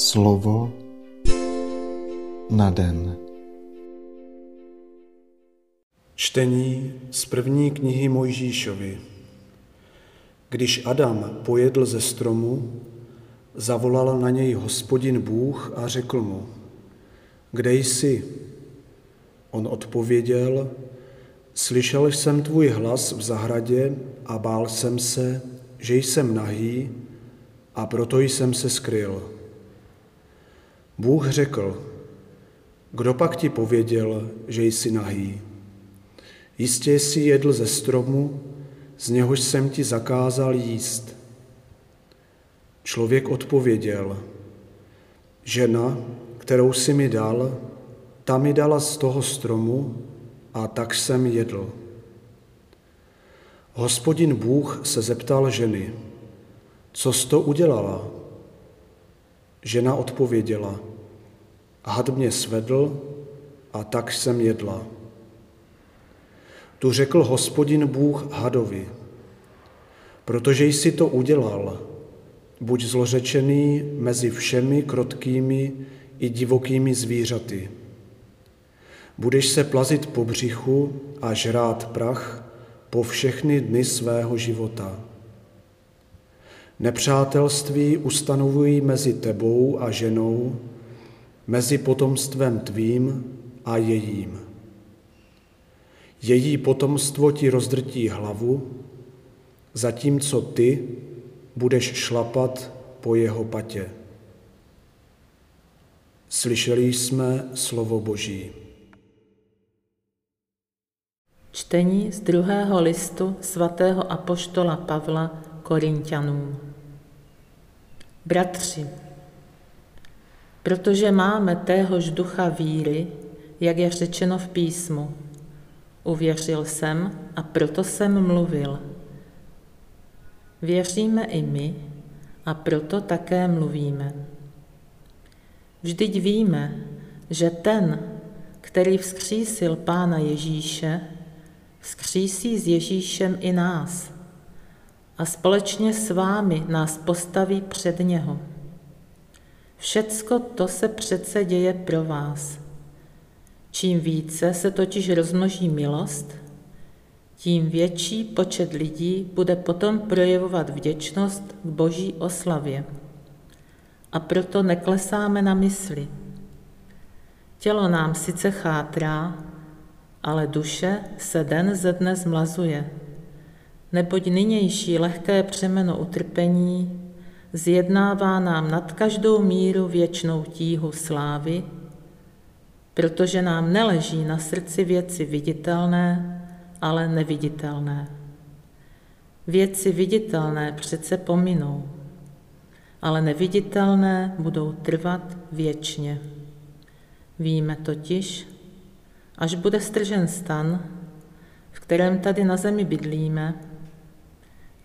Slovo na den. Čtení z první knihy Mojžíšovi. Když Adam pojedl ze stromu, zavolal na něj hospodin Bůh a řekl mu, kde jsi? On odpověděl, slyšel jsem tvůj hlas v zahradě a bál jsem se, že jsem nahý a proto jsem se skryl. Bůh řekl, kdo pak ti pověděl, že jsi nahý? Jistě jsi jedl ze stromu, z něhož jsem ti zakázal jíst. Člověk odpověděl, žena, kterou jsi mi dal, ta mi dala z toho stromu a tak jsem jedl. Hospodin Bůh se zeptal ženy, co jsi to udělala? Žena odpověděla, had mě svedl a tak jsem jedla. Tu řekl hospodin Bůh hadovi, protože jsi to udělal, buď zlořečený mezi všemi krotkými i divokými zvířaty. Budeš se plazit po břichu a žrát prach po všechny dny svého života. Nepřátelství ustanovují mezi tebou a ženou, mezi potomstvem tvým a jejím. Její potomstvo ti rozdrtí hlavu, zatímco ty budeš šlapat po jeho patě. Slyšeli jsme slovo Boží. Čtení z druhého listu svatého apoštola Pavla Korintianům. Bratři, protože máme téhož ducha víry, jak je řečeno v písmu. Uvěřil jsem a proto jsem mluvil. Věříme i my a proto také mluvíme. Vždyť víme, že ten, který vzkřísil Pána Ježíše, vzkřísí s Ježíšem i nás a společně s vámi nás postaví před něho. Všecko to se přece děje pro vás. Čím více se totiž rozmnoží milost, tím větší počet lidí bude potom projevovat vděčnost k boží oslavě. A proto neklesáme na mysli. Tělo nám sice chátrá, ale duše se den ze dne zmlazuje, neboť nynější lehké přemeno utrpení zjednává nám nad každou míru věčnou tíhu slávy, protože nám neleží na srdci věci viditelné, ale neviditelné. Věci viditelné přece pominou, ale neviditelné budou trvat věčně. Víme totiž, až bude stržen stan, v kterém tady na zemi bydlíme,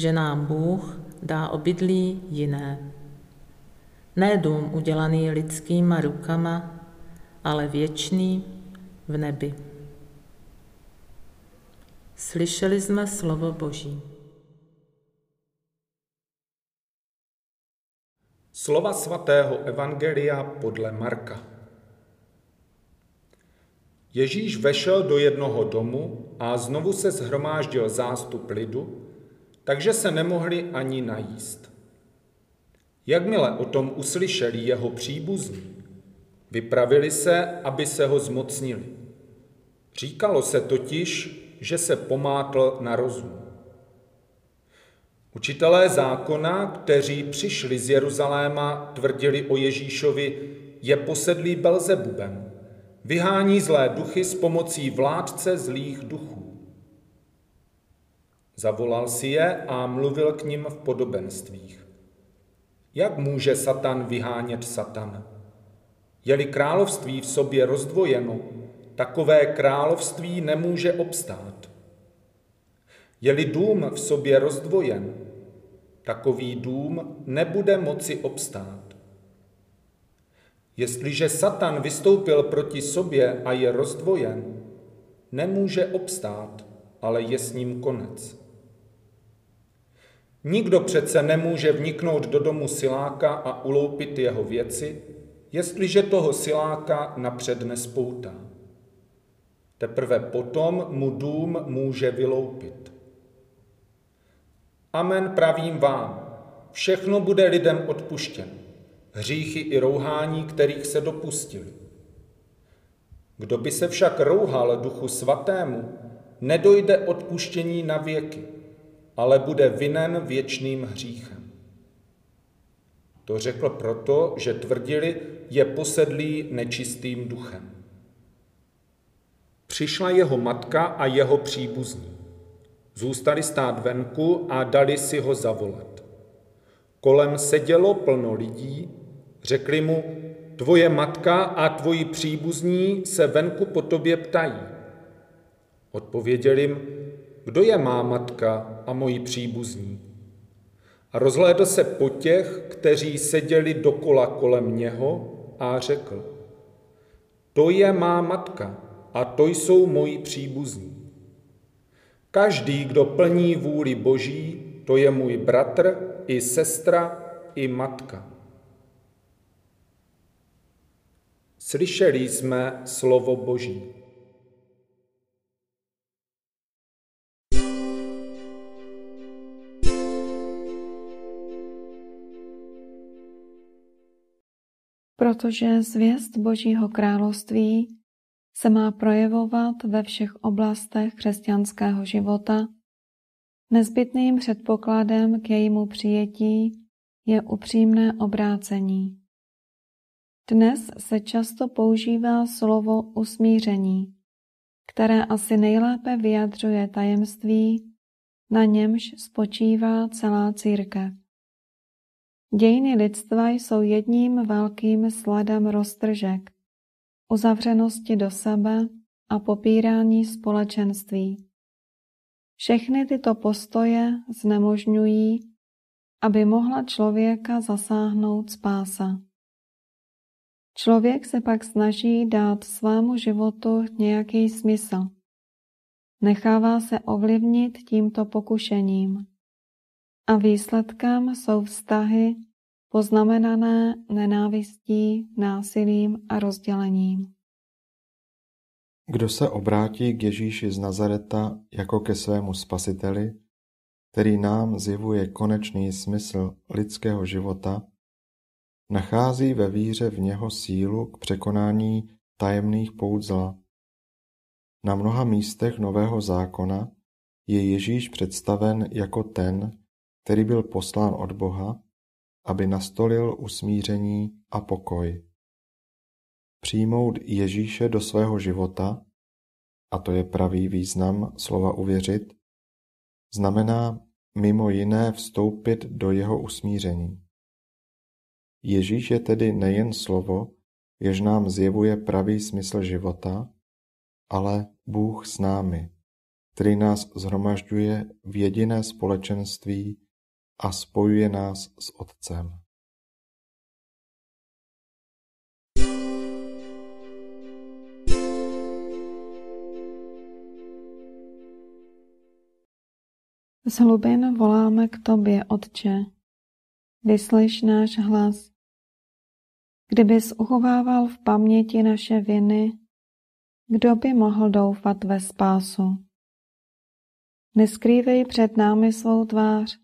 že nám Bůh dá obydlí jiné. Ne dům udělaný lidskýma rukama, ale věčný v nebi. Slyšeli jsme slovo Boží. Slova svatého Evangelia podle Marka. Ježíš vešel do jednoho domu a znovu se zhromáždil zástup lidu, takže se nemohli ani najíst. Jakmile o tom uslyšeli jeho příbuzní, vypravili se, aby se ho zmocnili. Říkalo se totiž, že se pomátl na rozum. Učitelé zákona, kteří přišli z Jeruzaléma, tvrdili o Ježíšovi, je posedlý Belzebubem. Vyhání zlé duchy s pomocí vládce zlých duchů. Zavolal si je a mluvil k ním v podobenstvích. Jak může Satan vyhánět Satan? Je-li království v sobě rozdvojeno, takové království nemůže obstát. Je-li dům v sobě rozdvojen, takový dům nebude moci obstát. Jestliže Satan vystoupil proti sobě a je rozdvojen, nemůže obstát, ale je s ním konec. Nikdo přece nemůže vniknout do domu siláka a uloupit jeho věci, jestliže toho siláka napřed nespoutá. Teprve potom mu dům může vyloupit. Amen pravím vám, všechno bude lidem odpuštěno, hříchy i rouhání, kterých se dopustili. Kdo by se však rouhal duchu svatému, nedojde odpuštění na věky, ale bude vinen věčným hříchem. To řekl proto, že tvrdili, je posedlý nečistým duchem. Přišla jeho matka a jeho příbuzní. Zůstali stát venku a dali si ho zavolat. Kolem sedělo plno lidí, řekli mu, tvoje matka a tvoji příbuzní se venku po tobě ptají. Odpověděl jim, kdo je má matka a moji příbuzní? A rozhlédl se po těch, kteří seděli dokola kolem něho a řekl, to je má matka a to jsou moji příbuzní. Každý, kdo plní vůli Boží, to je můj bratr i sestra i matka. Slyšeli jsme slovo Boží. Protože zvěst Božího království se má projevovat ve všech oblastech křesťanského života, nezbytným předpokladem k jejímu přijetí je upřímné obrácení. Dnes se často používá slovo usmíření, které asi nejlépe vyjadřuje tajemství, na němž spočívá celá církev. Dějiny lidstva jsou jedním velkým sledem roztržek, uzavřenosti do sebe a popírání společenství. Všechny tyto postoje znemožňují, aby mohla člověka zasáhnout spása. Člověk se pak snaží dát svému životu nějaký smysl. Nechává se ovlivnit tímto pokušením. A výsledkem jsou vztahy poznamenané nenávistí, násilím a rozdělením. Kdo se obrátí k Ježíši z Nazareta jako ke svému spasiteli, který nám zjevuje konečný smysl lidského života, nachází ve víře v něho sílu k překonání tajemných pout zla. Na mnoha místech Nového zákona je Ježíš představen jako ten, který byl poslán od Boha, aby nastolil usmíření a pokoj. Přijmout Ježíše do svého života, a to je pravý význam slova uvěřit, znamená mimo jiné vstoupit do jeho usmíření. Ježíš je tedy nejen slovo, jež nám zjevuje pravý smysl života, ale Bůh s námi, který nás zhromažďuje v jediné společenství a spojuje nás s Otcem. Z hlubin voláme k tobě, Otče. Vyslyš náš hlas. Kdybys uchovával v paměti naše viny, kdo by mohl doufat ve spásu? Neskrývej před námi svou tvář,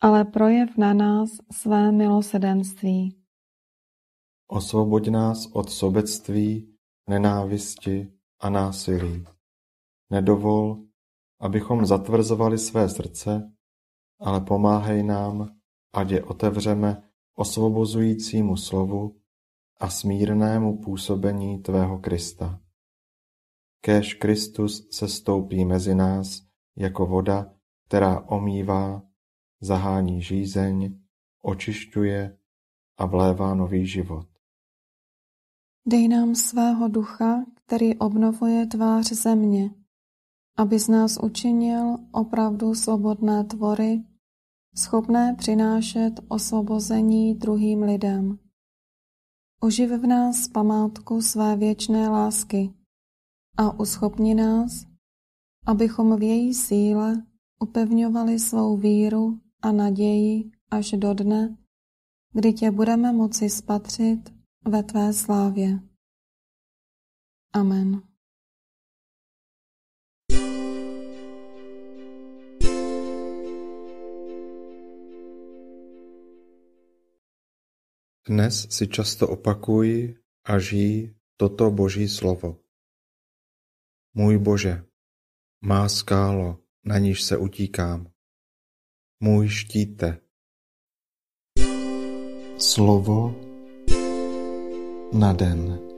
ale projev na nás své milosedenství. Osvoboď nás od sobectví, nenávisti a násilí. Nedovol, abychom zatvrzovali své srdce, ale pomáhej nám, ať je otevřeme osvobozujícímu slovu a smírnému působení Tvého Krista. Kéž Kristus se stoupí mezi nás jako voda, která omývá zahání žízeň, očišťuje a vlévá nový život. Dej nám svého ducha, který obnovuje tvář země, aby z nás učinil opravdu svobodné tvory, schopné přinášet osvobození druhým lidem. Oživ v nás památku své věčné lásky a uschopni nás, abychom v její síle upevňovali svou víru a naději až do dne, kdy tě budeme moci spatřit ve tvé slávě. Amen. Dnes si často opakuj a žij toto Boží slovo. Můj Bože, má skálo, na níž se utíkám. Můj štíte. Slovo na den.